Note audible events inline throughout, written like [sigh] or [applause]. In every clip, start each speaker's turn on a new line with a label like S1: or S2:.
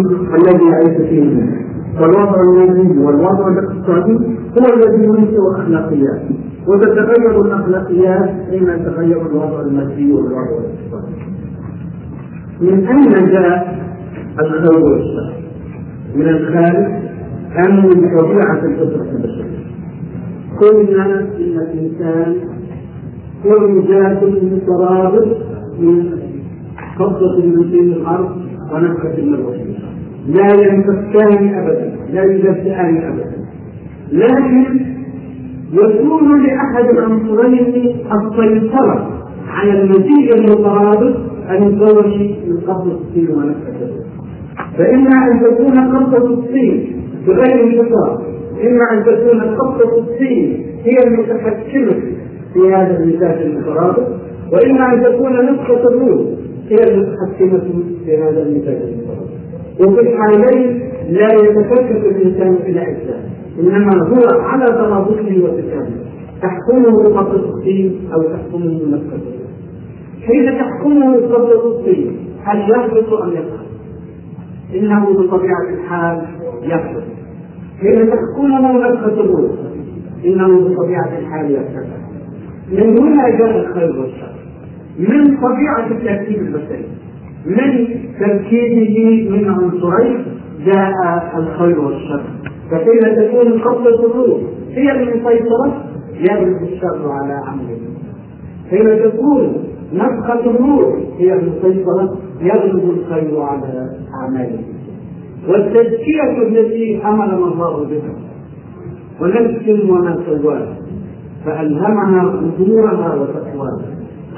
S1: الذي يعيش فيه فالوضع المادي والوضع الاقتصادي هو الذي ينشئ أخلاقيات وتتغير الأخلاقيات حين يتغير الوضع المادي والوضع الاقتصادي من أين جاء الخير والشر؟ من الخارج أم من طبيعة الفطرة البشرية؟ قلنا إن الإنسان ذات مترابط من قبضة من الأرض ونفخة من الوحيد لا ينفكان ابدا لا يجزئان ابدا. لكن يكون لأحد العنصرين السيطرة على النتيجه المترابط من قبضه الصين ونفخه فإما أن تكون قبضة الصين بغير انتصار إما أن تكون قبضة الصين هي المتحكمة في هذا المزاج المترابط وإما أن تكون نسخة الروس هي المتحكمة في هذا المزاج المترابط وفي الحالين لا يتفكك الإنسان إلى إسلام إنما هو على ترابطه وتكامله. تحكمه قبضة الصين أو تحكمه الروس حين تحكمه قبضة الصين هل يهبط أم يسقط؟ إنه بطبيعة الحال يكفر حين تحكمه الروح إنه بطبيعة الحال يكفر من هنا جاء الخير والشر. من طبيعة التركيب البشري. من تركيبه من عنصرين جاء الخير والشر. فحين تكون قبضه الروح هي المسيطره يغلب الشر على عمله حين تكون نفخة الروح هي المسيطرة يغلب الخير على أعماله. والتزكية التي أمرنا الله بها. ونفس وما سواها فألهمها فجورها وتقواها.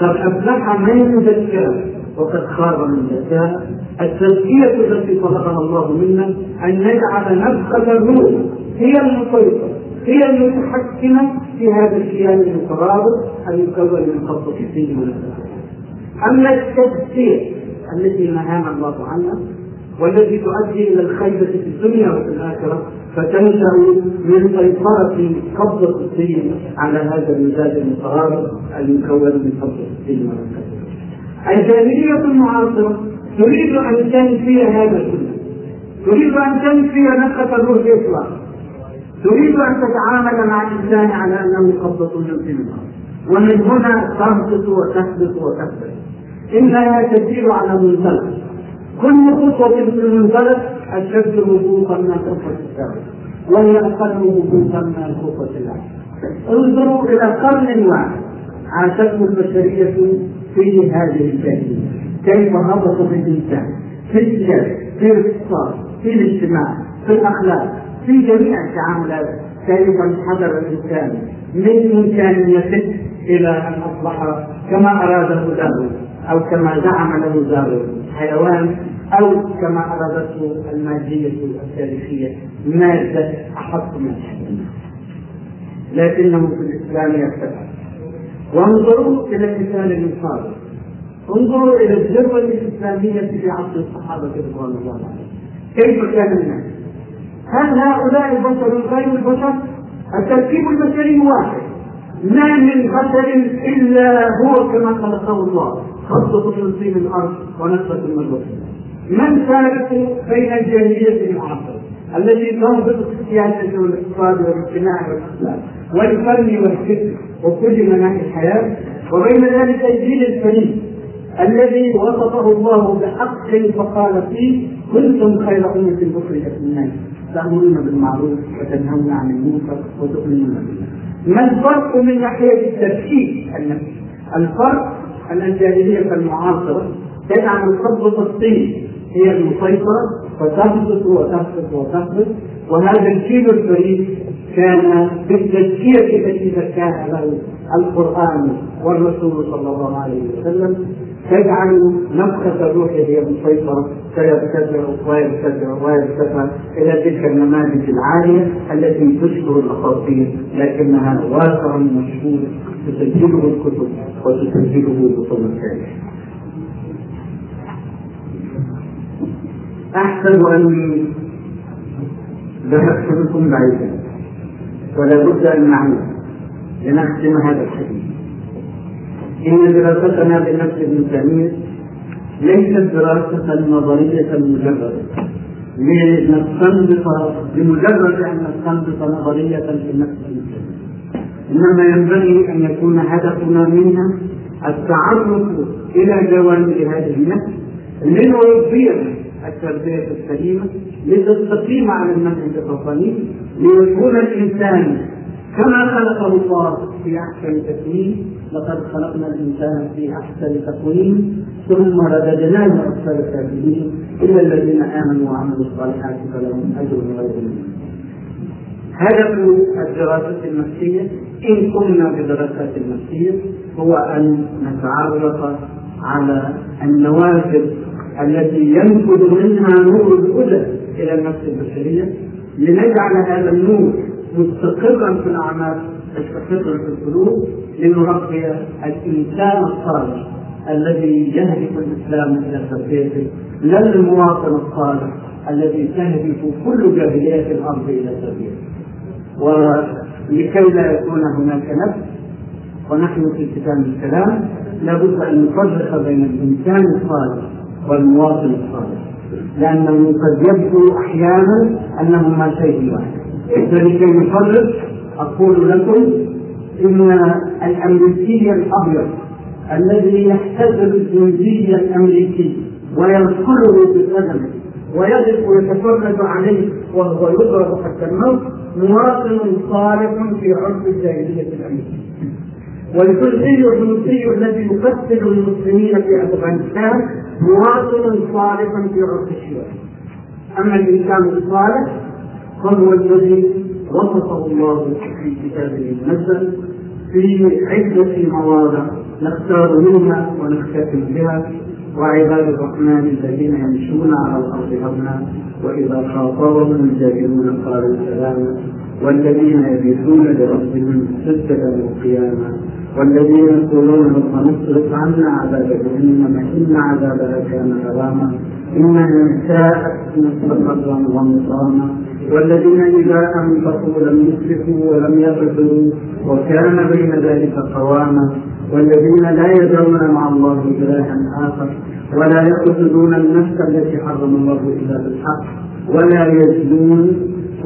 S1: قد أفلح من زكاها وقد خاب من زكاها التزكية التي طلبها الله منا أن نجعل نفخة الروح هي المسيطرة هي المتحكمة في هذا الكيان المترابط المكون من قبضة الدين والأسرار أما التزكية التي نهانا الله عنها والتي تؤدي إلى الخيبة في الدنيا وفي الآخرة فتنشأ من سيطرة قبضة الدين على هذا المزاج المترابط المكون من قبضة الدين والأسرار الجاهلية المعاصرة. تريد أن تنفي هذا كله تريد أن تنفي نفخة الروح إطلاقا تريد أن تتعامل مع الإنسان على أنه قبضه من النار ومن هنا تهبط وتهبط وتهبط انها تسير على منطلق. كل خطوة في المنطلق أشد هبوطا من الخطوه السابقه وهي أقل هبوطا من الخطوه الاخرى انظروا إلى قرن واحد. عاشته البشرية في هذه الجاهليه كيف هبط في الإنسان في السياسة في الاقتصاد في الاجتماع في الأخلاق في جميع التعاملات. كيف انحدر الإنسان من انسان يسد إلى أن أصبح كما اراده داروين أو كما زعم له داروين حيوان أو كما أرادته المادية التاريخية. ماده أحط من الحيوان لكنه في الإسلام يرتفع وانظروا إلى المثال المصادر انظروا إلى الذروه الاسلاميه في عصر الصحابة رضوان الله عليهم. كيف كان الناس؟ هل هؤلاء البشر غير البشر؟ التركيب البشري واحد. ما من بشر إلا هو كما خلقه الله. خلق الأرض ونفخه الملوك من فارق بين الجاهلية المعاصره التي تنبط في السياسة والاقتصاد والاجتماع والفن والفكر وكل مناحي الحياة وبين ذلك الجيل الكريم الذي وصفه الله بحق فقال فيه كنتم خير أمة أخرجت للناس تأمرون بالمعروف وتنهون عن المنكر وتؤمنون بالله. ما الفرق من ناحية التركيب النفسي؟ الفرق أن الجاهلية المعاصرة تجعل قبضة الطين هي المسيطرة فتهبط وتهبط وتهبط وهذا الجيل الفريد كان بالتزكية التي زكاها له القرآن والرسول صلى الله عليه وسلم تجعل نفخة الروح هي المسيطرة فيرتفع ويرتفع ويرتفع إلى تلك النماذج العالية التي تشبه الأساطير لكنها واقع مشهور تسجله الكتب وتسجله بطول التاريخ. أحسب أني ذهبت بكم بعيدا ولا بد أن نعود لنختم هذا الحديث. إن دراستنا بنفس ابن تيمية ليست دراسة نظرية مجردة. لنستنبط لمجرد أن نستنبط نظرية في النفس إنما ينبغي أن يكون هدفنا منها التعرف إلى جوانب هذه النفس لنربيها التربيه السليمه لتستقيم على المنهج الرباني ليكون الإنسان كما خلقه الله في أحسن تكوين. لقد خلقنا الإنسان في أحسن تقويم ثم رددناه اسفل السافلين الا الذين آمنوا وعملوا الصالحات فلهم أجر غير هدف الدراسة النفسية إن قمنا بدراسات النفسية هو أن نتعرف على النوافذ التي ينفذ منها نور الهدى إلى النفس البشرية لنجعل هذا النور مستقرا في الأعمال مستقرا في القلوب لنربي الإنسان الصالح الذي يهدف الإسلام إلى تربيته لا المواطن الصالح الذي تهدف كل جاهلية الأرض إلى تربيته. ولكي لا يكون هناك نفس ونحن في كتاب الكلام لابد أن نفرق بين الإنسان الصالح والمواطن الصالح. لأنه قد يبدو أحيانا أنهما شيء واحد. لكي نفرق أقول لكم إن الأمريكي الأبيض الذي يحتفل الجندي الأمريكي ويدخله بالقدم ويقف ويتفرج عليه وهو يضرب حتى الموت مواطن صالح في عرف الجاهلية الأمريكية. والكردي الروسي الذي يقتل المسلمين في أفغانستان مواطن صالح في عرف الشيوعي أما الإنسان الصالح فهو الذي وصفه الله في كتابه المنزل في عدة مواضع نختار منها ونختتم بها. وعباد الرحمن الذين يمشون على الأرض هونا وإذا خاطبهم الجاهلون قالوا سلاما. والذين يبيتون لربهم سجدا وقياما والذين يقولون ربنا اصرف عنا عذاب جهنم إن عذابها كان غراما انها ساءت مستقرا ومقاما والذين إذا أنفقوا لم يسرفوا ولم يقتلوا وكان بين ذلك قواما. والذين لا يدعون مع الله إلها آخر ولا يقتلون النفس التي حرم الله إلا بالحق ولا يزنون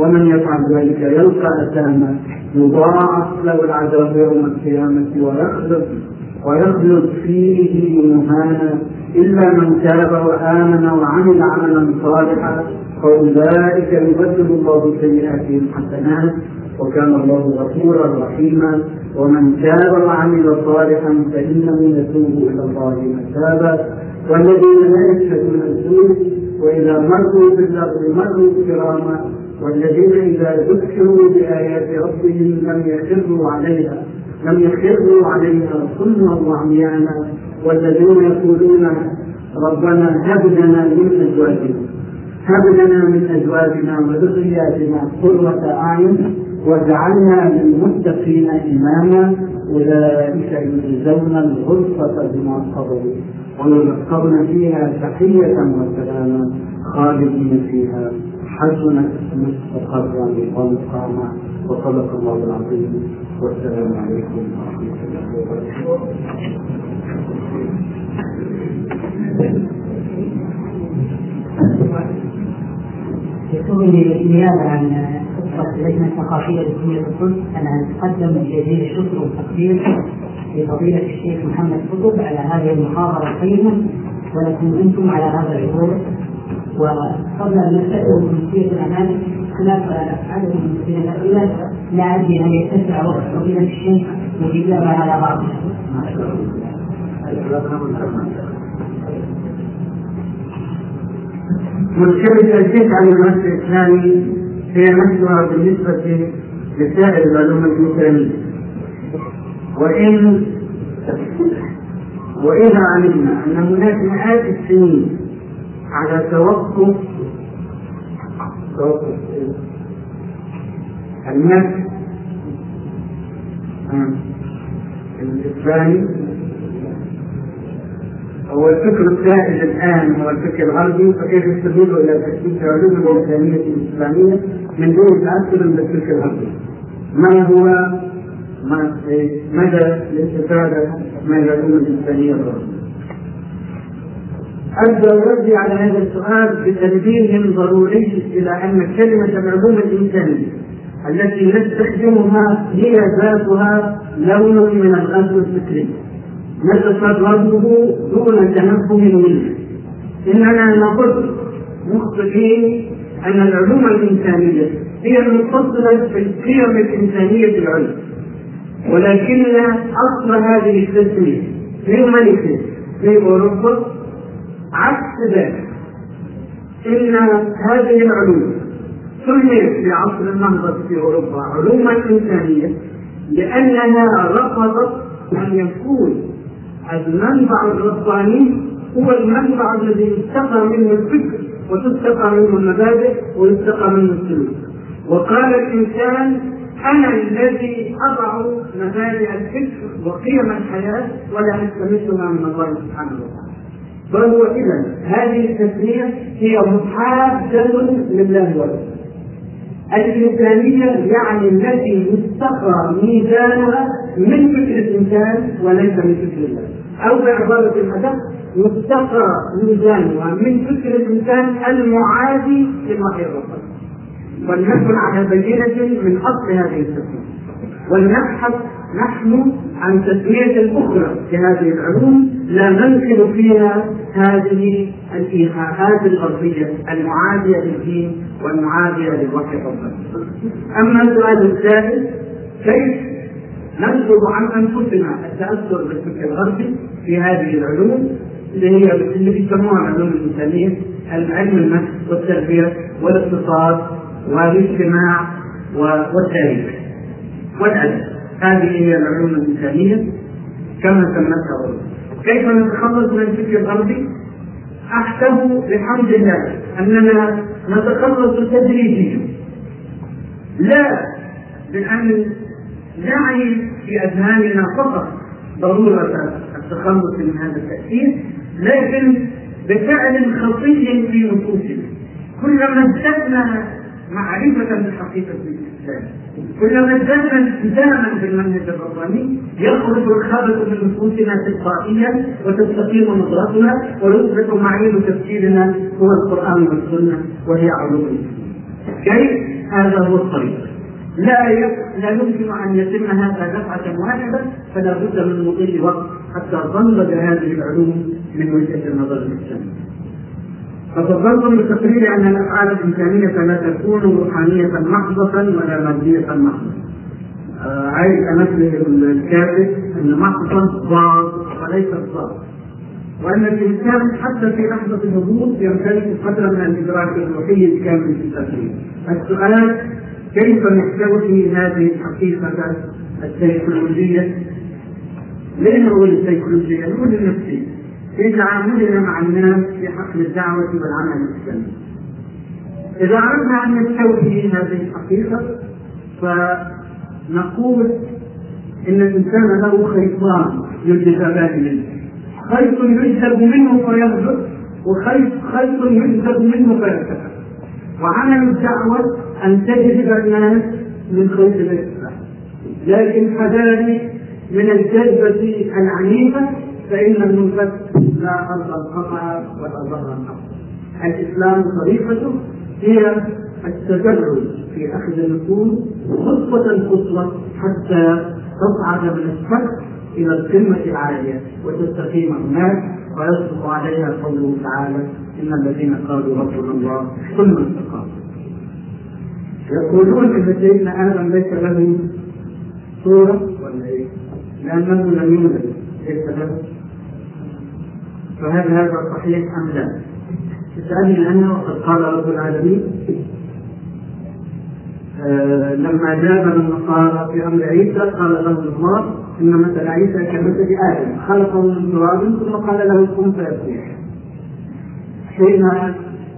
S1: ومن يفعل ذلك يلقى أثاما يضاعف له العذاب يوم القيامة ويخلد ويخلد فيه مهانا. إلا من تاب وآمن وعمل عملا صالحا فأولئك يبدل الله سيئاتهم حسنات. وكان الله غفورا رحيما. ومن تاب وعمل صالحا فانه يتوب إلى الله متابا. والذين لا يشهدون الزور وإذا مروا باللغو مروا كراما والذين إذا ذكروا بآيات ربهم لم يخروا عليها لم يخروا عليها صما وعميانا والذين يقولون ربنا هب لنا من أزواجنا هب لنا من أزواجنا وذرياتنا قرة أعين وجعلنا للمتقين إماما أولئك يجزون الغرفة بما صبروا ويلقون فيها تحية وسلاما خالدين فيها. حسنت مستقرا ومقاما وصدق الله العظيم والسلام عليكم ورحمة الله
S2: وبركاته. يسوي لماذا عن اللجنه الثقافيه لتنميه الطب أنا اتقدم بجزيل الشكر والتقدير لفضيله الشيخ محمد قطب على هذه المحاضره القيمه ولكم أنتم على هذا الحضور وقبل أن نبتدئ بجزئيه الامام خلاف عدد من الاسئله لا ادري هل يتسع وقت فضيله الشيخ للاجابه على بعضها.
S1: مشكلة الجزء عن المنهج الإسلامي هي نفسها بالنسبة لسائر العلوم الإسلامية وإن وإذا علمنا أن هناك مئات السنين على توقف توقف النفس الإسلامي هو الفكر السائد الآن هو الفكر الغربي فكيف يستدل إلى تثبيت العلوم الإنسانية الإسلامية من دون تأثر بالفكر الغربي؟ ما هو ما مدى الاستفادة من العلوم الإنسانية الغربية؟ أبدأ ردي على هذا السؤال بتنبيه ضروري إلى أن كلمة العلوم الإنسانية التي نستخدمها هي ذاتها لون من الغزو الفكري. نتصرفه دون تنبه منه. إننا نقول مخطئين أن العلوم الإنسانية هي المتصلة في القيم الإنسانية العلم. ولكن أصل هذه التسمية في في أوروبا عكس ذلك إن هذه العلوم سميت في عصر النهضة في أوروبا علوما إنسانية لأنها رفضت أن يكون المنبع الرباني هو المنبع الذي يستقى منه الفكر وتستقى منه المبادئ ويستقى منه السلوك. وقال الإنسان أنا الذي أضع مبادئ الفكر وقيم الحياة ولا أستمدها من الله سبحانه وتعالى. فهو إذا هذه التسمية هي محادة لله ولله الإنسانية يعني التي يستقى ميزانها من فكر الإنسان وليس من فكر الله. أو بعبارة الأدب يستقى ميزانها من فكر الإنسان المعادي للوحي الرباني ولنكن على بينة من أصل هذه التسمية. ولنبحث نحن عن تسمية أخرى لهذه العلوم لا ننقل فيها هذه الإيحاءات الغربية المعادية للدين والمعادية للوحي الرباني. أما السؤال الثالث كيف ننقل عن أنفسنا التأثر بالفكر الغربي في هذه العلوم؟ اللي هي اللي بيسموها العلوم الإنسانية علم النفس والتربية والاقتصاد والاجتماع والتاريخ. والأدب هذه هي العلوم الإنسانية كما سمتها كيف نتخلص من الفكر الغربي؟ أحسب بحمد الله أننا نتخلص تدريجيا. لا بأن نعي في أذهاننا فقط ضرورة التخلص من هذا التأثير لكن بفعل خطي في نفوسنا. كلما ازددنا معرفة بحقيقة الإسلام كلما ازددنا التزاما بالمنهج الرباني يخرج الخابط من نفوسنا تلقائيا وتستقيم نظرتنا ويصبح معين تفكيرنا هو القرآن والسنة وهي علوم كيف؟ هذا هو الطريق لا لا يمكن أن يتم هذا دفعة واحدة فلا بد من مضي وقت حتى تنضج هذه العلوم من وجهة النظر الإسلامية. فتظل بتقرير أن الأفعال الإنسانية لا تكون روحانية محضة ولا مادية محضة. آه عايز الكاتب أن محضا ضاد وليس ضاد. وأن الإنسان حتى في لحظة الهبوط يمتلك قدر من الإدراك الروحي الكامل في التفكير. السؤال كيف نستوحي هذه الحقيقة السيكولوجية؟ ليه نقول السيكولوجية؟ نقول النفسية في تعاملنا مع الناس في حقل الدعوة والعمل الإسلامي. إذا أردنا أن نستوحي هذه الحقيقة فنقول إن الإنسان له خيطان يجذبان منه. خيط يجذب منه فيهبط وخيط خيط يجذب منه فيرتفع. وعمل الدعوة أن تجذب الناس من خيط الإسلام لكن حذاري من الجذبة العنيفة فإن المنفذ القطع ولا ضر القطع الإسلام طريقته هي التدرج في أخذ النفوس خطوة خطوة حتى تصعد من السقف إلى القمة العالية وتستقيم هناك ويصدق عليها قوله تعالى إن الذين قالوا ربنا الله ثم استقاموا. يقولون إن سيدنا آدم ليس له صورة ولا إيه؟ لأنه لم يولد ليس له. فهل هذا صحيح أم لا؟ تسألني عنه وقد قال رب العالمين آه لما جاب النصارى في أمر عيسى قال له الله إن مثل عيسى كمثل آدم خلقه من تراب ثم قال له كن فيكون حين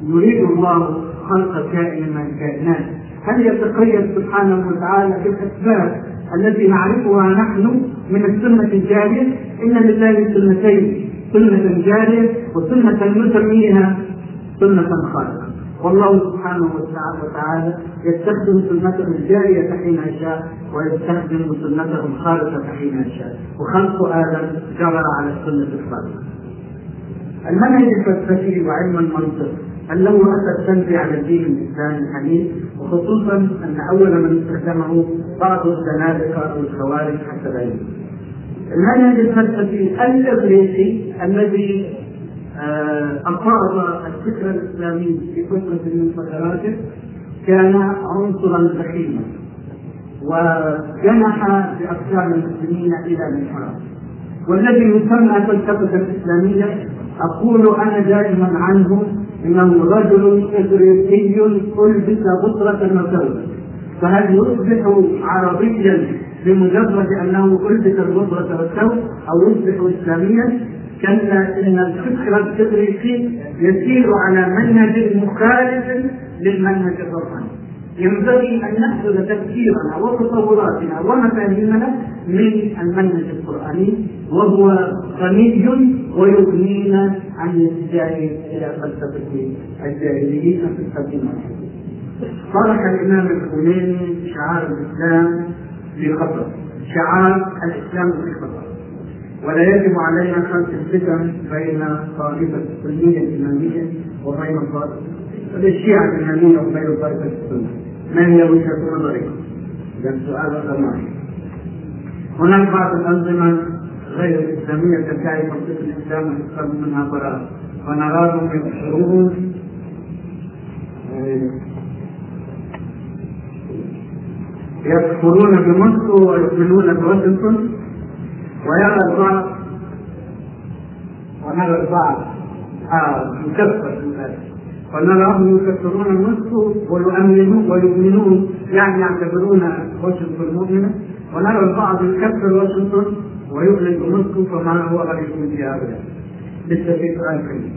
S1: يريد الله خلق كائن من الكائنات هل يتقيد سبحانه وتعالى بالاسباب التي نعرفها نحن من السنة الجاريه؟ إن لله سنتين سنة جاريه وسنة نسميها سنة خالقة. والله سبحانه وتعالى يستخدم سنته الجارية حين يشاء ويستخدم سنته الخالقة حين يشاء. وخلق آدم جرى على السنة الخالقة. المنهج الفلسفي وعلم المنطق هل له اثر سلبي على الدين الإسلامي الحديث وخصوصا أن أول من استخدمه بعض الزنادقة والخوارج حتى لا المنهج الفلسفي الاغريقي الذي أفاض الفكر الإسلامي في فترة من فتراته كان عنصرا بخيلا وجنح بأفكار المسلمين إلى الانحراف والذي يسمى فلسفة الإسلامية أقول أنا دائما عنه إنه رجل إغريقي ألبس بطرة المساوي فهل يصبح عربيا بمجرد أنه ألبس البطرة والثوب أو يصبح إسلاميا كلا إن الفكر التدريسي يسير على منهج مخالف للمنهج الرباني ينبغي أن ناخذ تفكيرنا وتصوراتنا ومفاهيمنا من المنهج القرآني وهو غني ويغنينا عن الاتجاه إلى فلسفة الجاهليين في القديمه. طرح الإمام الخميني شعار الإسلام في خطر، شعار الإسلام في خطر. ولا يجب علينا خلق الفتن بين طائفة السنية الإمامية وبين الشيعة الإمامية وبين طائفة السنة. ما هي وجهة نظرك؟ ده سؤال رقم هناك بعض الأنظمة غير الإسلامية تدعي منطق الإسلام وتفهم منها براءة ونراهم يبشرون يكفرون بموسكو ويؤمنون بواشنطن ويرى البعض ونرى البعض. آه يكفر ونراهم يكفرون موسكو ويؤمنون ويؤمنون يعني يعتبرون واشنطن مؤمنة. ونرى البعض يكفر واشنطن ويؤمن بموسكو فما هو رايكم في هؤلاء؟ لسه في سؤال كبير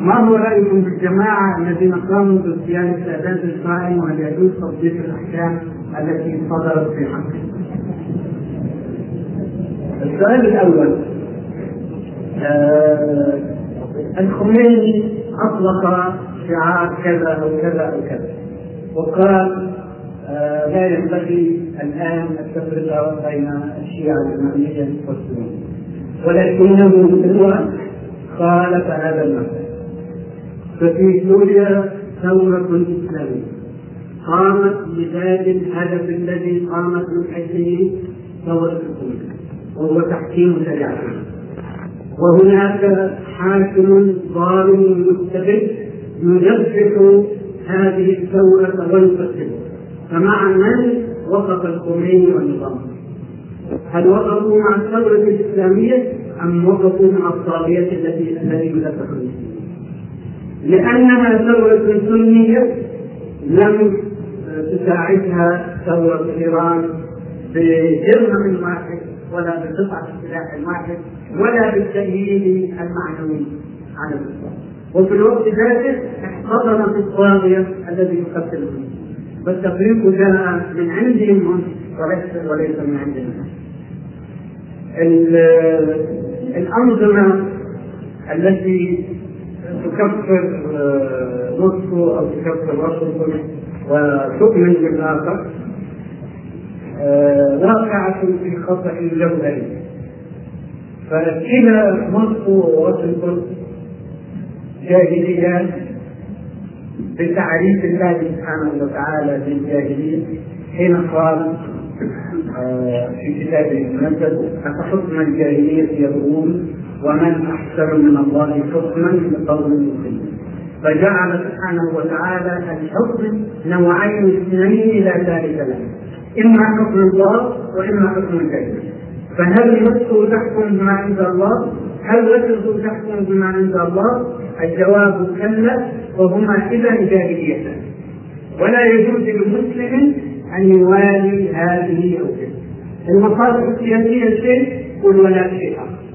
S1: ما هو رايكم في الجماعة الذين قاموا باغتيال سادات اسرائيل وهل يجوز تطبيق الأحكام؟ التي صدرت في حقهم؟ السؤال الأول آه الخميني أطلق شعار كذا أو كذا أو كذا وقال آه لا ينبغي الآن التفرقة بين الشيعة الاماميه والسنية. ولكنه هو خالف هذا المبدأ. ففي سوريا ثورة إسلامية. قامت بذات الهدف الذي قامت من أجله ثورة الخميني وهو تحكيم شريعته وهناك حاكم ظالم مستبد يدبح هذه الثورة ويقتلها فمع من وقف الخميني والنظام؟ هل وقفوا مع الثورة الإسلامية أم وقفوا مع الطاغية التي المسلمين؟ لأنها ثورة سنية لم تساعدها ثورة إيران بدرهم واحد ولا بقطعة سلاح واحد ولا بالتأييد المعنوي على الإسلام وفي الوقت ذاته احتضنت الطاغية الذي يقتل المسلمين فالتفريق جاء من عندهم وليس وليس من عندنا الأنظمة التي تكفر موسكو أو تكفر واشنطن وتؤمن بالآخر واقعة في خطأ جوهري فكلا موسكو وواشنطن جاهليان بتعريف الله سبحانه وتعالى بالجاهلية حين قال في كتابه المنزل أفحكم الجاهلية يبغون ومن أحسن من الله حكما لقوم يؤمنون فجعل سبحانه وتعالى الحكم نوعين اثنين لا ثالث له. إما حكم الله وإما حكم الجاهلية فهل نفسه تحكم بما عند الله؟ هل نفسه تحكم بما عند الله؟ الجواب كلا وهما إذا جاهليتان. ولا يجوز للمسلم أن يوالي هذه تلك المصالح السياسية شيء والولاء شيء. آخر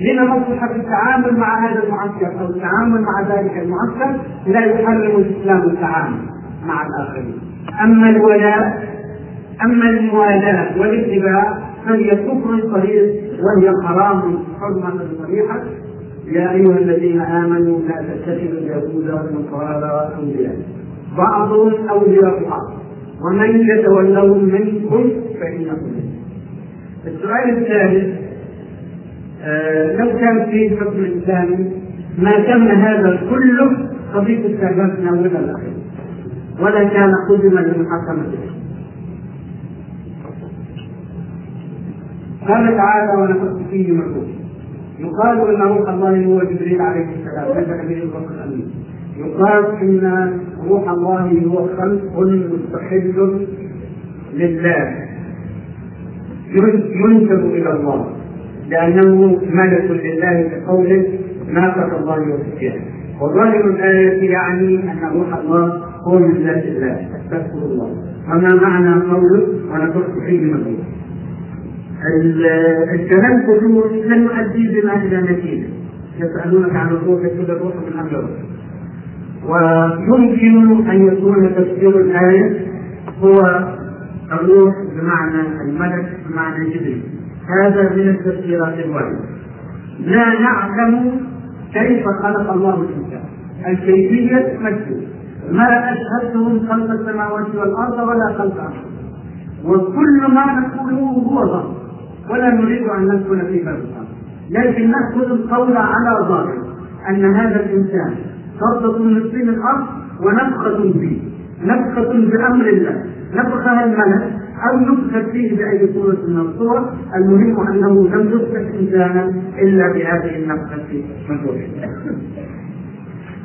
S1: مصلحة في التعامل مع هذا المعسكر أو التعامل مع ذلك المعسكر لا يحرم الإسلام التعامل مع الآخرين. أما الولاء أما الموالاة والاتباع فهي كفر صريح وهي حرام حرمة صريحة يا أيها الذين آمنوا لا تتخذوا اليهود والنصارى أولياء. بعضهم أولياء بعض. ومن يتولوهم منكم فإنهم السؤال الثالث لو كان في حكم إسلامي ما تم هذا كله قضية السادات من الأخير ولا كان قدما للمحاكمة. قال تعالى ونفخت فيه روح يقال إن روح الله هو جبريل عليه السلام نزل به الروح الأمين. يقال إن روح الله هو خلق مستحل لله. ينسب إلى الله. لأنه ملك لله بقوله ناقة الله وسفيان وظاهر الآية يعني أن روح الله هو من ذات الله. استغفر الله. وما معنى قوله ونفخت فيه من روح الكلام كله لن يؤدي بما إلى نتيجة. يسألونك عن الروح يقول الروح من ربك ويمكن أن يكون تفسير الآية هو الروح بمعنى الملك بمعنى جبريل. هذا من التفسيرات الوارده لا نعلم كيف خلق الله الإنسان. الكيفية مكتوب ما أشهدتهم خلق السماوات والأرض ولا خلق انفسهم وكل ما نقوله هو ظن ولا نريد أن ندخل في باب لكن نأخذ القول على ظاهر. أن هذا الإنسان خطة من طين الأرض ونفخة فيه نفخة بأمر الله. نفخها الملك. أو نفخت فيه بأي صورة من الصور المهم أنه لم يفخ إنسانا إلا بهذه النفخة من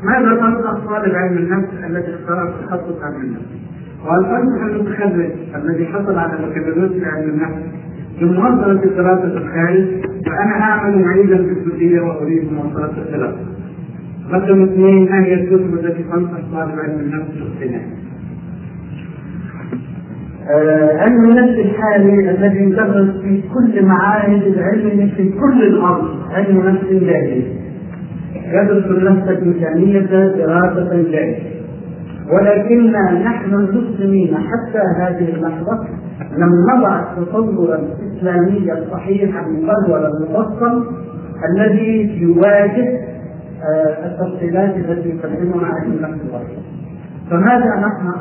S1: ماذا تنصح طالب علم النفس الذي اختار تخصص علم النفس؟ وهل تنصح المتخرج الذي حصل على بكالوريوس علم النفس بمواصلة الدراسة في الخارج فأنا أعمل معيدا في الكلية وأريد مواصلة الدراسة. رقم اثنين ما هي الكتب التي تنصح طالب علم النفس باقتناع؟ علم النفس الحالي الذي يدرس في كل معاهد العلم في كل الأرض علم نفس جاهلي يدرس النفس الإنسانية دراسة جاهلية ولكن نحن المسلمين حتى هذه اللحظة لم نضع التصور الإسلامي الصحيح المقرر المفصل الذي يواجه التفصيلات التي يقدمها النفس البشري. فماذا نصنع؟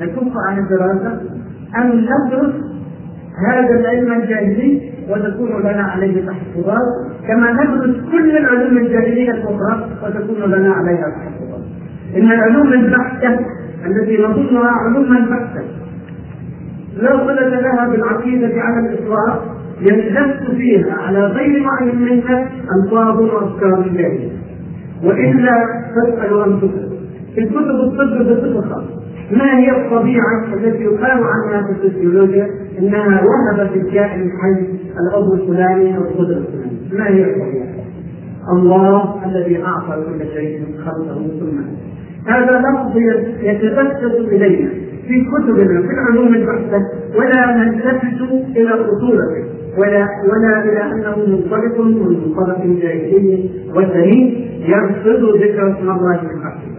S1: نكف عن الدراسة أم ندرس هذا العلم الجاهلي وتكون لنا عليه تحفظات كما ندرس كل العلوم الجاهلية الأخرى وتكون لنا عليها تحفظات. إن العلوم البحتة التي نظنها علوما بحتة لا صلة لها بالعقيدة على الإطلاق يلتف فيها على غير وعي منها ألفاظ وأفكار الجاهلية. وإلا تسأل أنفسك في كتب الطب بصفة ما هي الطبيعة التي يقال عنها في الفسيولوجيا؟ إنها وهبت الكائن الحي العضو الفلاني أو القدر الفلاني، ما هي الطبيعة؟ الله الذي أعطى كل شيء خلقه ثم هذا لفظ يتبسط إلينا في كتبنا في العلوم البحثة ولا نلتفت إلى اصولته ولا ولا إلى أنه منطلق من منطلق جاهلي وثني يرفض ذكر اسم الله في الحق.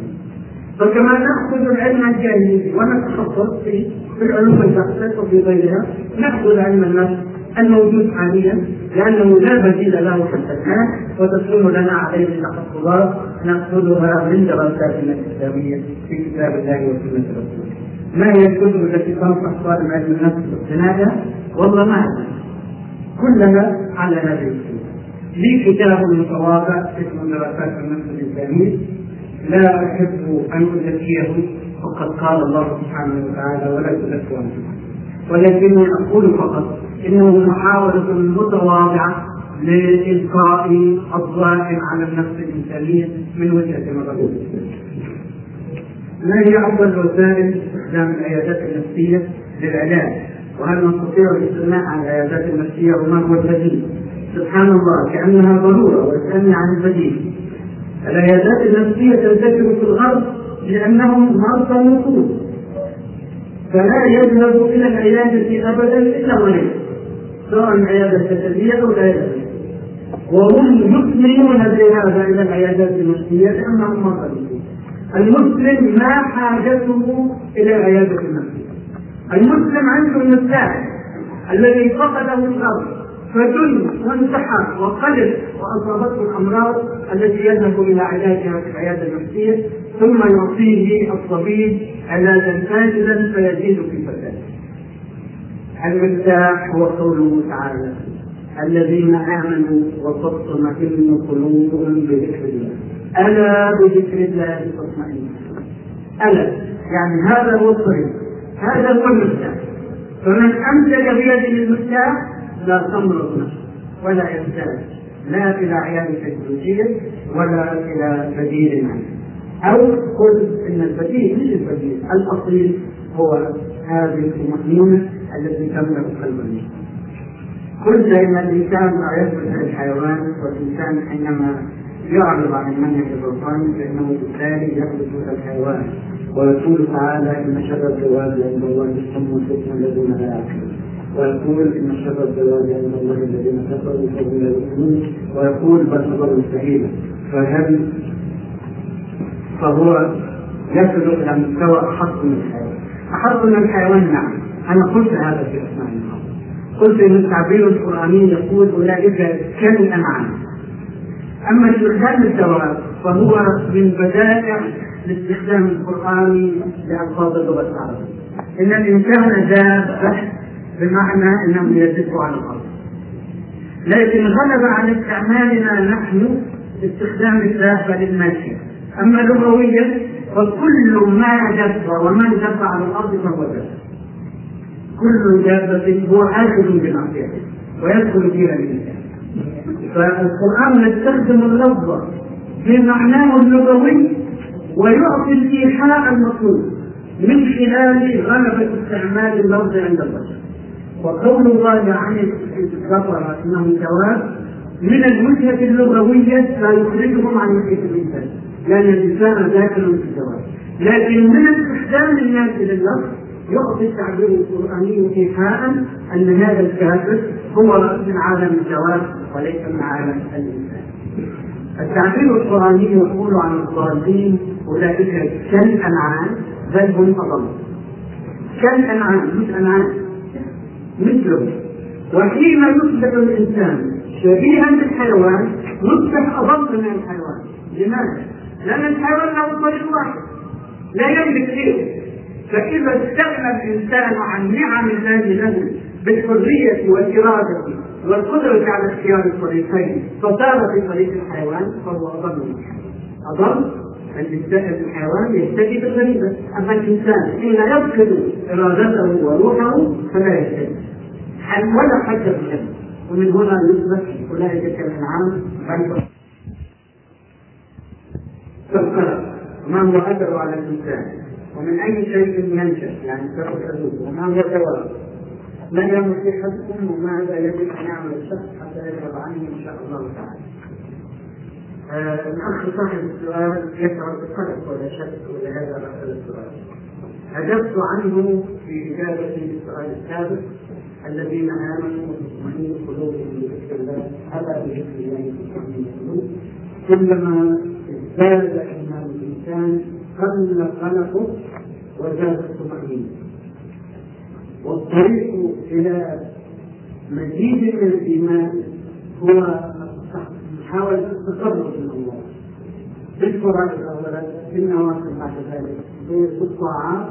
S1: فكما نأخذ العلم الجاهلي ونتخصص في العلوم البحثة وفي غيرها نأخذ علم النفس الموجود حاليا لأنه لا بديل له حتى الآن وتكون لنا عليه التخصصات نأخذها من دراساتنا الإسلامية في كتاب الله وسنة رسوله. ما هي الكتب التي تنصح طالب علم النفس باقتناعها؟ والله ما. كلها على هذه الصورة. لي كتاب متواضع اسمه دراسات النفس الانسانيه لا أحب أن ازكيه وقد قال الله سبحانه وتعالى ولا تزكوا ولكني أقول فقط إنه محاوله متواضعه لإلقاء الضوء على النفس الإنسانية من وجهة نظر ما هي أفضل وسائل استخدام العيادات النفسية للعلاج؟ وهل نستطيع الاستغناء عن العيادات النفسية وما هو البديل؟ سبحان الله كأنها ضرورة ويسألني عن البديل. العيادات النفسية تنتشر في الغرب لأنهم مرضى النفوس. فلا يذهب إلى العيادة أبدا إلا مريض سواء العيادة الجسدية أو العيادة وهم يثمرون بهذا إلى العيادات النفسية لأنهم مرضى المسلم ما حاجته إلى العيادة النفسية المسلم عنده المفتاح الذي فقده الأرض فجن وانتحر وقلب وأصابته الأمراض التي يذهب إلى علاجها في العيادة النفسية ثم يعطيه الطبيب علاجا فاسدا فيزيد في فساده. المفتاح هو قوله تعالى الذين آمنوا وتطمئن قلوبهم بذكر الله. ألا بذكر الله تطمئن. ألا يعني هذا هو الطريق هذا هو المفتاح. فمن أمسك بيده المفتاح لا تمرض ولا يحتاج لا إلى عيادة سيكولوجية ولا إلى بديل عنه أو قل إن البديل مش البديل الأصيل هو هذه الطمأنينة التي تملأ قلب الإنسان قلت إن الإنسان لا يثبت الحيوان والإنسان حينما يعرض عن المنهج الروحاني فإنه بالتالي يثبت الحيوان. ويقول تعالى إن شر الزواج عند الله السم والفتن الذين لا يعقلون. ويقول إن شر الزواج عند الله الذين كفروا فهم لا يؤمنون ويقول بل نظر سبيلا فهل فهو يصل إلى مستوى أحط من الحيوان؟ أحط من الحيوان نعم. أنا قلت هذا في الله. قلت إن التعبير القرآني يقول أولئك كالانعام أما استخدام الزواج فهو من بدائع الاستخدام القراني لألفاظ اللغة العربية. إن الإنسان دابه بمعنى انه يدب على الأرض. لكن غلب على استعمالنا نحن استخدام الدابه للماشيه أما لغويا فكل ما دب ومن دب على الأرض فهو دابه كل دابه هو اخذ بمعصيته ويدخل فيها الانسان فالقرآن يستخدم اللفظ بمعناه اللغوي ويعطي الايحاء المطلوب من خلال غلبة استعمال اللفظ عند البشر. وقول الله عن الكفرة انهم جواب من الوجهة اللغوية لا يخرجهم عن وجهة الإنسان لأن الإنسان داخل في الجواب. لكن من استخدام الناس لللفظ يعطي التعبير القرآني إيحاء أن هذا الكافر هو من عالم الجواب وليس من عالم الإنسان. التعبير القرآني يقول عن الضالين أولئك كالأنعام بل هم أضل. كالأنعام مش أنعام. مثله. وحين يصبح الإنسان شبيها بالحيوان يصبح أضل من الحيوان. لماذا؟ لأن الحيوان له طريق واحد لا يملك غيره فإذا استغنى الإنسان عن نعم الله له بالحرية والإرادة والقدرة على اختيار الطريقين فصار في طريق الحيوان فهو أضل. من الحيوان أضل الحيوان يهتدي بالغريبة أما الإنسان حين يفقد إرادته وروحه فلا يهتدي ولا حد بالجنة ومن هنا يثبت أولئك كالأنعام بل فالقلق ما هو أثره على الإنسان؟ ومن أي شيء ينشأ؟ يعني تأخذ حدود وما هو ثواب من يملك حدكم وماذا يجب أن يعمل الشخص حتى يذهب عنه إن شاء الله تعالى؟ الأخ صاحب السؤال يشعر بالقلق ولا شك ولهذا أسأل السؤال. أجبت عنه في إجابتي للسؤال السابق الذين آمنوا وتطمئن قلوبهم بذكر الله ألا بذكر الله تطمئن القلوب كلما ازداد إيمان الإنسان قل قلقه وزاد الطمأنينة. والطريق إلى مزيد من الإيمان هو محاولة التقرب من الله. بالفرائض أولا بالنوافل بعد ذلك. بالطاعات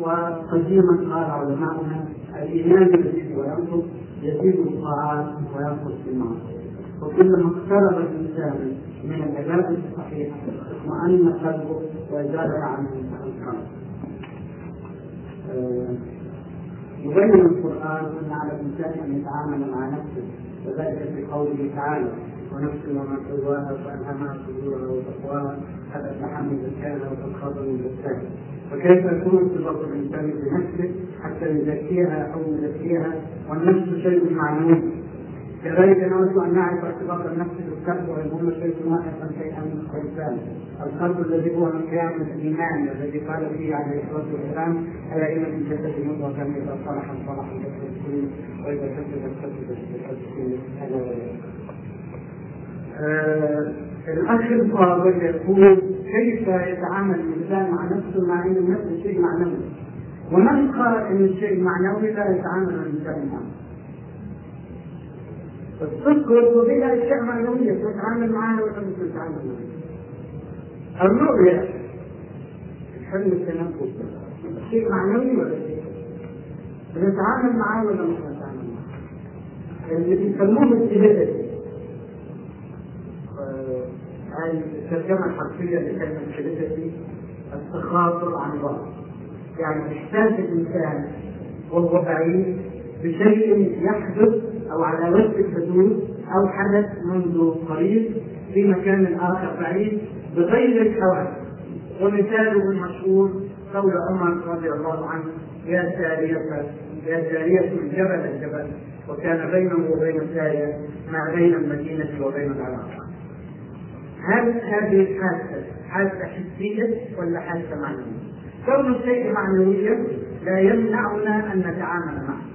S1: وقديما قال علماؤنا الإيمان يزيد وينقص يزيد بالطاعات وينقص بالمعصيه وكلما اقترب الإنسان من العبادة الصحيحة اطمأن قلبه وزاد عنه القلب يبين القرآن أن على الإنسان أن يتعامل مع نفسه وذلك في قوله تعالى ونفس وما سواها فألهمها فجورها وتقواها من زكاها وقد خاب من زكاها فكيف يكون ارتباط الإنسان بنفسه حتى يزكيها أو يزكيها والنفس شيء معنوي كذلك نود أن نعرف ارتباط النفس بالقلب هو شيء ناقصا شيئا من الإنسان. القلب الذي هو من قيام الإيمان الذي قال فيه عليه الصلاة والسلام ألا إن في الجسد مضغه إذا صلح صلح الجسد كله وإذا كسب كسب الجسد كله هذا الاخ الفاضل يقول كيف يتعامل الإنسان مع نفسه مع ان النفس شيء معنوي؟ ونحن قال إن الشيء المعنوي لا يتعامل الإنسان معه الصدق والفضيلة أشياء معنوية تتعامل معها ولا تتعامل معها الرؤية الحلم التنفس شيء معنوي ولا شيء؟ بنتعامل معاه ولا مش بنتعامل معاه اللي بيسموه الترجمه الحرفيه لكلمة سيريتي التخاطر عن الله يعني إحساس الإنسان وهو بعيد بشيء يحدث أو على وجه الحدوث أو حدث منذ قريب في مكان آخر بعيد بغير الحوادث ومثاله المشهور قول عمر رضي الله عنه يا سارية يا سارية الجبل الجبل وكان بينه وبين سارية ما بين المدينة وبين العراق. هل هذه الحادثة حادثة حسية ولا حادثة معنوية؟ كون الشيء معنويا لا يمنعنا أن نتعامل معه.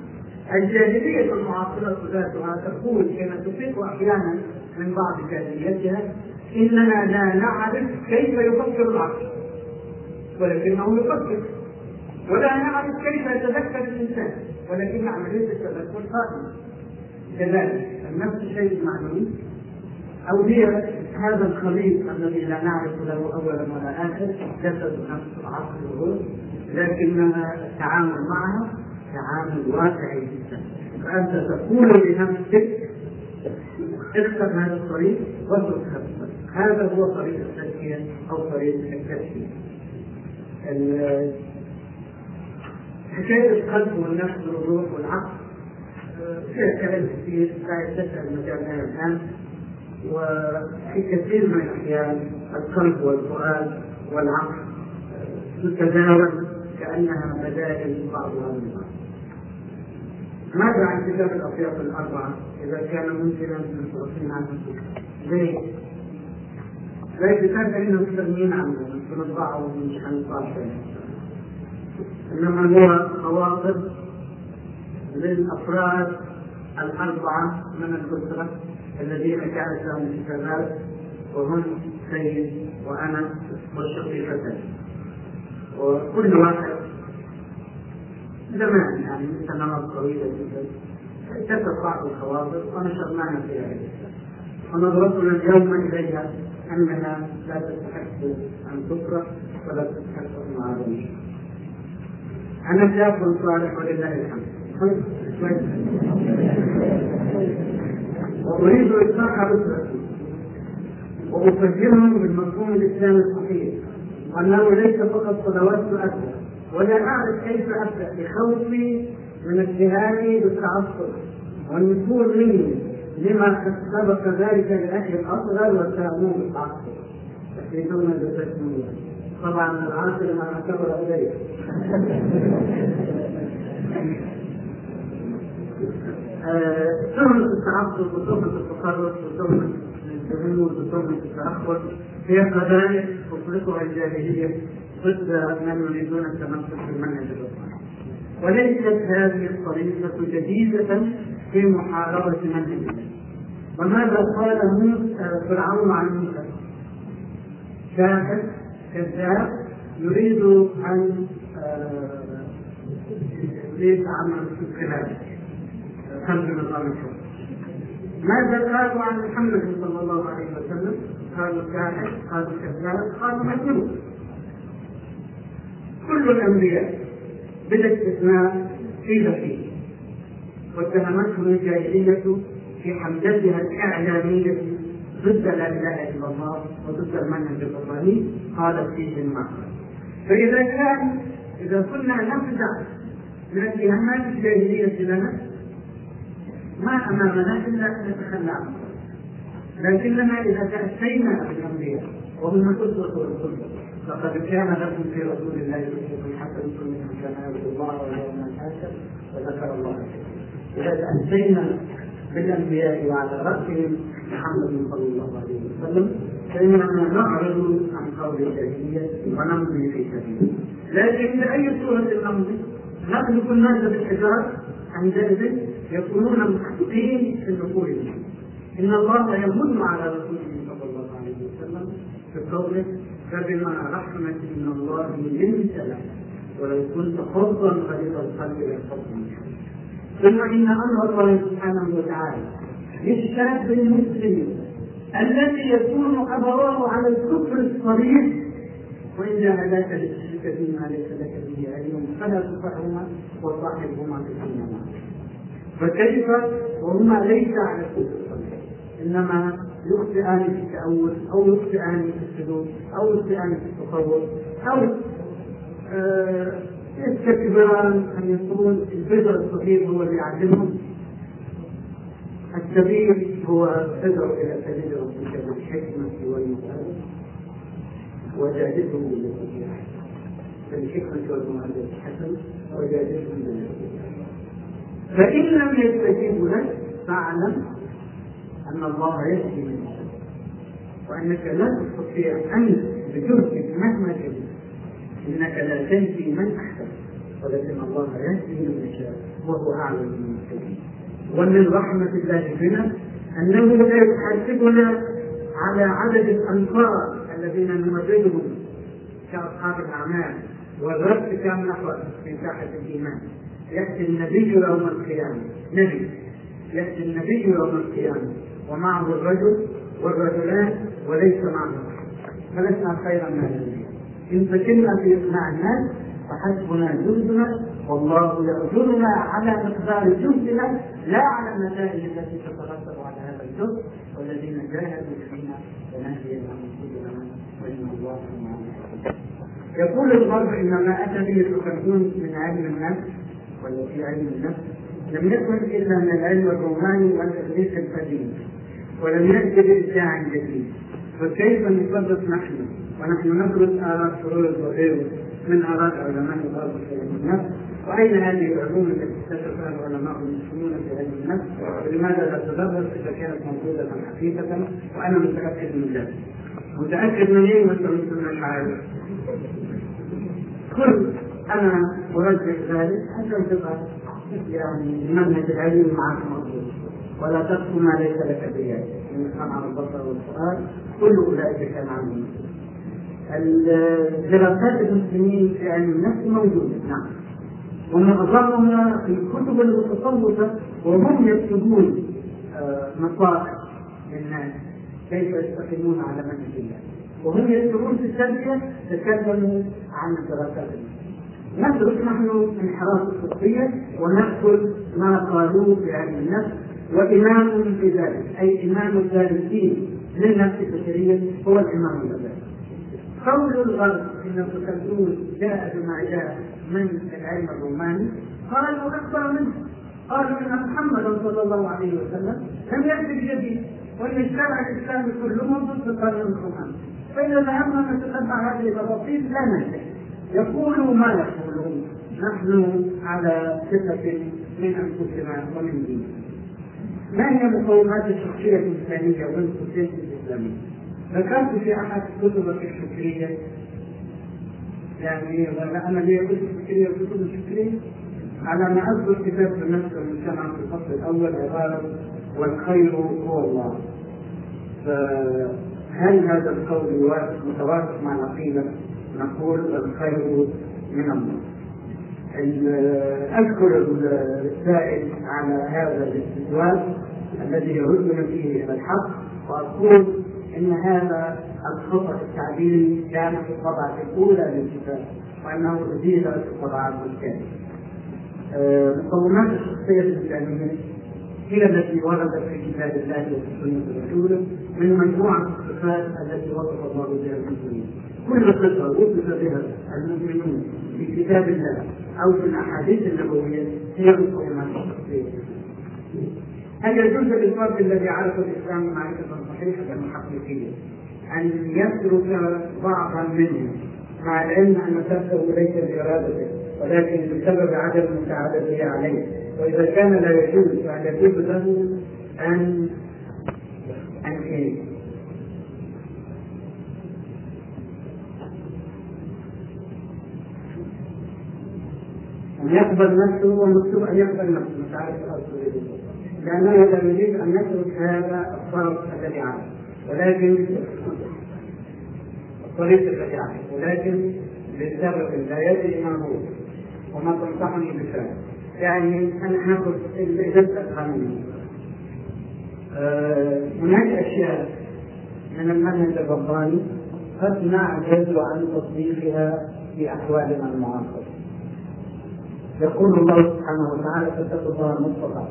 S1: الجاهلية المعاصرة ذاتها تقول كما تفيق أحيانا من بعض جاهليتها إننا لا نعرف كيف يفكر العقل ولكنه يفكر ولا نعرف كيف يتذكر الإنسان ولكن عملية التذكر قائمة كذلك نفس الشيء المعنوي أو هي هذا الخليط الذي لا نعرف له أولا ولا آخر جسد نفس العقل والروح لكنها التعامل معها تعامل واقعي جدا. فأنت تقول لنفسك اختر هذا الطريق واترك هذا الطريق. هذا هو طريق التزكية أو طريق التزكية حكاية القلب والنفس والروح والعقل فيها كلام كثير لا يتسع المجال الآن. وفي كثير من الأحيان القلب والفؤاد والعقل تتداول كأنها بدائل بعضها من بعض ماذا عن كتاب الأطياف الأربعة؟ إذا كان ممكنا أن تعطينا ليه؟ لا كتاب إنه مستغنيين عنه بنطبعه ومش حنطبع إنما هو خواطر للأفراد الأربعة من الأسرة. الذين كانت لهم كتابات وهم سيد وأنا والشقيقتان وكل واحد زمان يعني من سنوات طويلة جدا. كتب بعض الخواطر ونشرناها في هذه ونظرتنا اليوم إليها أنها لا تستحق أن تطرح ولا تستحق نعلم أنا شاب صالح ولله الحمد. وأريد إصلاح أسرتي وأفجرهم بالمفهوم الإسلامي الصحيح وأنه ليس فقط صلوات تؤدى ولا أعرف كيف أبدأ بخوفي من اتهامي بالتعصب والنفور مني لما قد سبق ذلك لأخي الأصغر واتهموه بالتعصب. يحيطون بالتسمية طبعا العاصر ما اعتبر إليه. [laughs] تهمة التعصب وتهمة التطرف وتهمة الجهود وتهمة التأخر. هي قضايا تطلقها الجاهلية ضد من يريدون التمسك بالمنهج الرسمي وليست هذه الطريقة جديدة في محاربة منهج وماذا قال فرعون عن موسى؟ كافر كذاب يريد أن يريد عمل الخلاف خلف نظام الحكم ماذا قالوا عن محمد صلى الله عليه وسلم؟ قالوا كافر قالوا كذاب قالوا مجنون كل الأنبياء بلا استثناء قيل فيه واتهمتهم الجاهلية في حملتها الإعلامية ضد لا إله إلا الله وضد المنهج الرباني قالت فيه المعنى. فإذا كان إذا كنا نفزع من اتهامات الجاهلية لنا ما أمامنا إلا ان نتخلى. عنه لكننا إذا تأتينا بالأنبياء وهم الاسوه والقدوة لقد كان لكم في رسول الله أسوة حسنة لمن كان يرجو الله واليوم الآخر وذكر الله إذا تأتينا بالأنبياء وعلى راسهم محمد صلى الله عليه وسلم فإننا نعرض عن قول الجاهلية ونمضي في سبيله. لكن بأي صورة نمضي نقذف الناس بالحجارة عندئذ يكونون محققين في النفور. إن الله يمن على رسوله صلى الله عليه وسلم بقوله فبما رحمة من الله لنت له ولو كنت فظا غليظ القلب لانفضوا ثم إن أمر الله سبحانه وتعالى للشاب المسلم الذي يكون أبواه على الكفر الصريح. وإن جاهداك لتشرك بما ليس لك به علم فلا تطعهما وصاحبهما في الدنيا. فكيف؟ وهما ليس على الكفر إنما يخطئان في التأول أو يخطئان في السجود أو يخطئان في التصور أو آه، يستكبران أن يكون البدر الصغير هو اللي يعلمهم. الكبير هو تدعو إلى سبيل ربك بالحكمة والموعظة وجادلهم بالتي بالحكمة والموعظة الحسنة وجادلهم بالتي فإن لم يستجيبوا لك فاعلم أن الله يهدي من وأنك لا تستطيع أنت بجهدك مهما كنت. إنك لا تهدي من أحببت ولكن الله يهدي من يشاء وهو أعلم بالمهتدين ومن رحمة الله بنا أنه لا يحاسبنا على عدد الأنفار الذين نمرضهم كأصحاب الأعمال والرد كم نفر في ساحة الإيمان. يأتي النبي يوم القيامة. نبي. يأتي النبي يوم القيامة. ومعه الرجل والرجلان وليس معه. فلسنا خيرا من النبي. إن فكرنا في إقناع الناس فحسبنا جندنا والله يأجرنا على مقدار جهدنا لا على النتائج التي تترتب على هذا الجهد والذين جاهدوا فينا لنهدينهم سبلنا وإن الله يقول الغرب إن ما أتى به الفقهيون من علم النفس في علم النفس لم يكن إلا من العلم الروماني والإغريق القديم ولم يأتي بإبداع جديد فكيف نصدق نحن؟ ونحن ندرس آراء شرور وغيره من آراء علماء الغرب في علم النفس. وأين هذه العلوم التي اكتشفها العلماء المسلمون في علم النفس؟ ولماذا لا تدرس إذا كانت موجودة حقيقة وأنا متأكد من ذلك. متأكد من وأنت مسلم عارف كل أنا أرجح ذلك حتى تبقى يعني منهج العلم معك موجود ولا تقف ما ليس لك به. من السمع والبصر والفؤاد كل أولئك كان عنه مسؤول الدراسات المسلمين في علم النفس موجودة. نعم. ومعظمها في الكتب المتصوفة وهم يكتبون نصائح للناس كيف يستقيمون على منهج الله وهم يكتبون في التربية تكلموا عن الدراسات ندرس نحن انحراف الصوفية ونأخذ ما قالوه في علم النفس وإمام في ذلك أي إمام الدارسين للنفس البشرية هو الإمام الغزالي قول الغرب إن التكلمون جاء بما جاء من العلم الروماني قالوا أكبر منه. قالوا إن محمدا صلى الله عليه وسلم لم يأتي بجديد وإن الشرع الاسلامي كله موجود في القرن الروماني. فإذا ذهبنا نتتبع هذه الاباطيل لا ننتهي. يقولوا ما يقولون. نحن على ثقة من أنفسنا ومن ديننا. ما هي مقومات الشخصية الإنسانية والخصوصية الإسلامية؟ ذكرت في أحد كتبك الفكرية. يعني ولا أنا لي كتب فكرية وكتب فكرية. على ما أذكر كتاب في نفس المجتمع في الفصل الأول عباره والخير هو الله. فهل هذا القول متوافق مع العقيده نقول الخير من الله أذكر السائل على هذا الاستدلال الذي يردنا فيه إلى الحق وأقول إن هذا الخطا التعبيري كان في الطبعة الأولى للكتاب وأنه أزيل في الطبعات الثانية. مقومات الشخصية الإسلامية هي التي وردت في كتاب الله وفي سنه رسوله من مجموعة الصفات التي وصف الله بها المسلمين. كل صفه وصف بها المؤمنون في كتاب الله أو في الأحاديث النبوية هي مقومات الشخصيه هل يجوز للفرد الذي عرف الإسلام معرفة صحيحة حقيقيه أن يترك بعضا منه مع العلم أن تركه ليس بإرادته ولكن بسبب عدم مساعدته عليه. وإذا كان لا يجوز فهل يجوز له ان أن إيه؟ يقبل نفسه ومكتوب أن يقبل نفسه. مش عارف لأنه لا يريد أن يترك هذا الطرف الذي عمل. ولكن الطريق الذي عمل. ولكن لسبب لا يدري ما هو وما تنصحني بفعل يعني أنا ناخذ الإجابة القانونية هناك أشياء من المنهج الرباني قد نعجز عن تطبيقها في أحوالنا المعاصرة يقول الله سبحانه وتعالى فاتقوا الله ما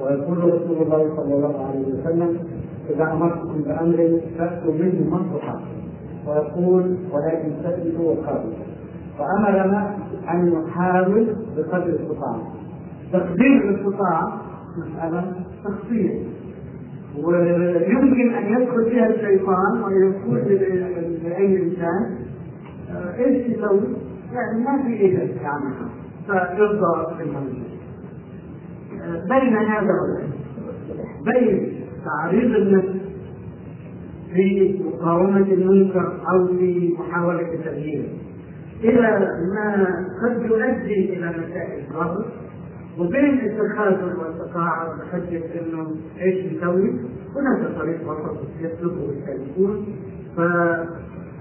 S1: ويقول رسول الله صلى الله عليه وسلم إذا أمرتكم بأمر فأتوا منه ما ويقول ولكن سددوا وقابلوا فامرنا أن نحاول بقدر الاستطاعه تقدير الاستطاعه مسألة تخصيص ويمكن أن يدخل فيها الشيطان ويقول لأي إنسان إيش تسوي؟ يعني ما في إيدك تعملها فيرضى بين هذا بين تعريض النفس في مقاومة المنكر أو في محاولة تغييره إلى ما قد يؤدي إلى نتائج ضغط وبين التخاذل والتقاعد بحجة إنه إيش نسوي؟ هناك طريق وسط يسلكه السالكون ف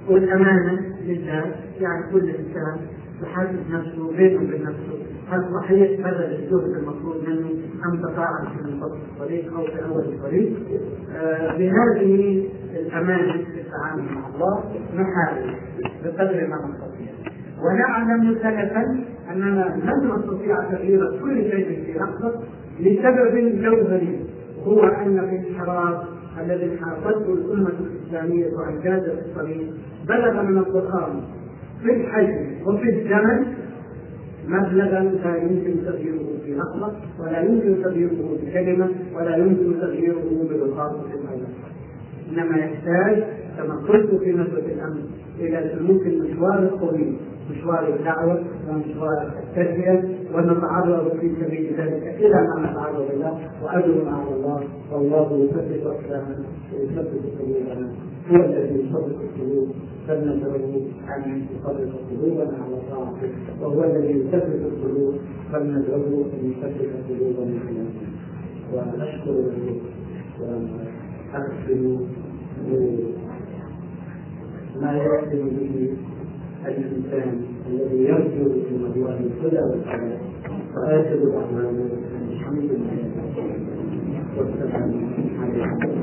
S1: والامانه لله يعني كل إنسان يحاسب نفسه بينه وبين نفسه هل صحيح هذا الجهد المطلوب منه أم تقاعد في منتصف الطريق أو في أول الطريق؟ آه بهذه الأمانة في التعامل مع الله نحاول بقدر ما نستطيع. ونعلم سلفا أننا لن نستطيع تغيير كل شيء في لحظه لسبب جوهري هو أن الانحراف الذي حافظته الأمة الإسلامية في الطريق بلغ من الضخامه في الحجم وفي الزمن مبلغا لا يمكن تغييره في لحظه ولا يمكن تغييره بكلمه ولا يمكن تغييره بخاصه الأيام إنما يحتاج كما قلت في ندوه الامن إلى سلوك المشوار الطويل مشوار الدعوة ومشوار التربية ونتعرض في سبيل ذلك إلى ما نتعرض له وأجر على الله والله يثبت أقدامنا ويثبت قلوبنا هو الذي يصدق القلوب فلندعوه أن يصدق قلوبنا على طاعته وهو الذي يثبت القلوب فلندعوه أن يثبت قلوبنا على ونشكر له وأحسن ما يحسن به الإنسان الذي يرجو في مجموعة الهدى والحياة وآخر دعوانا الحمد لله والسلام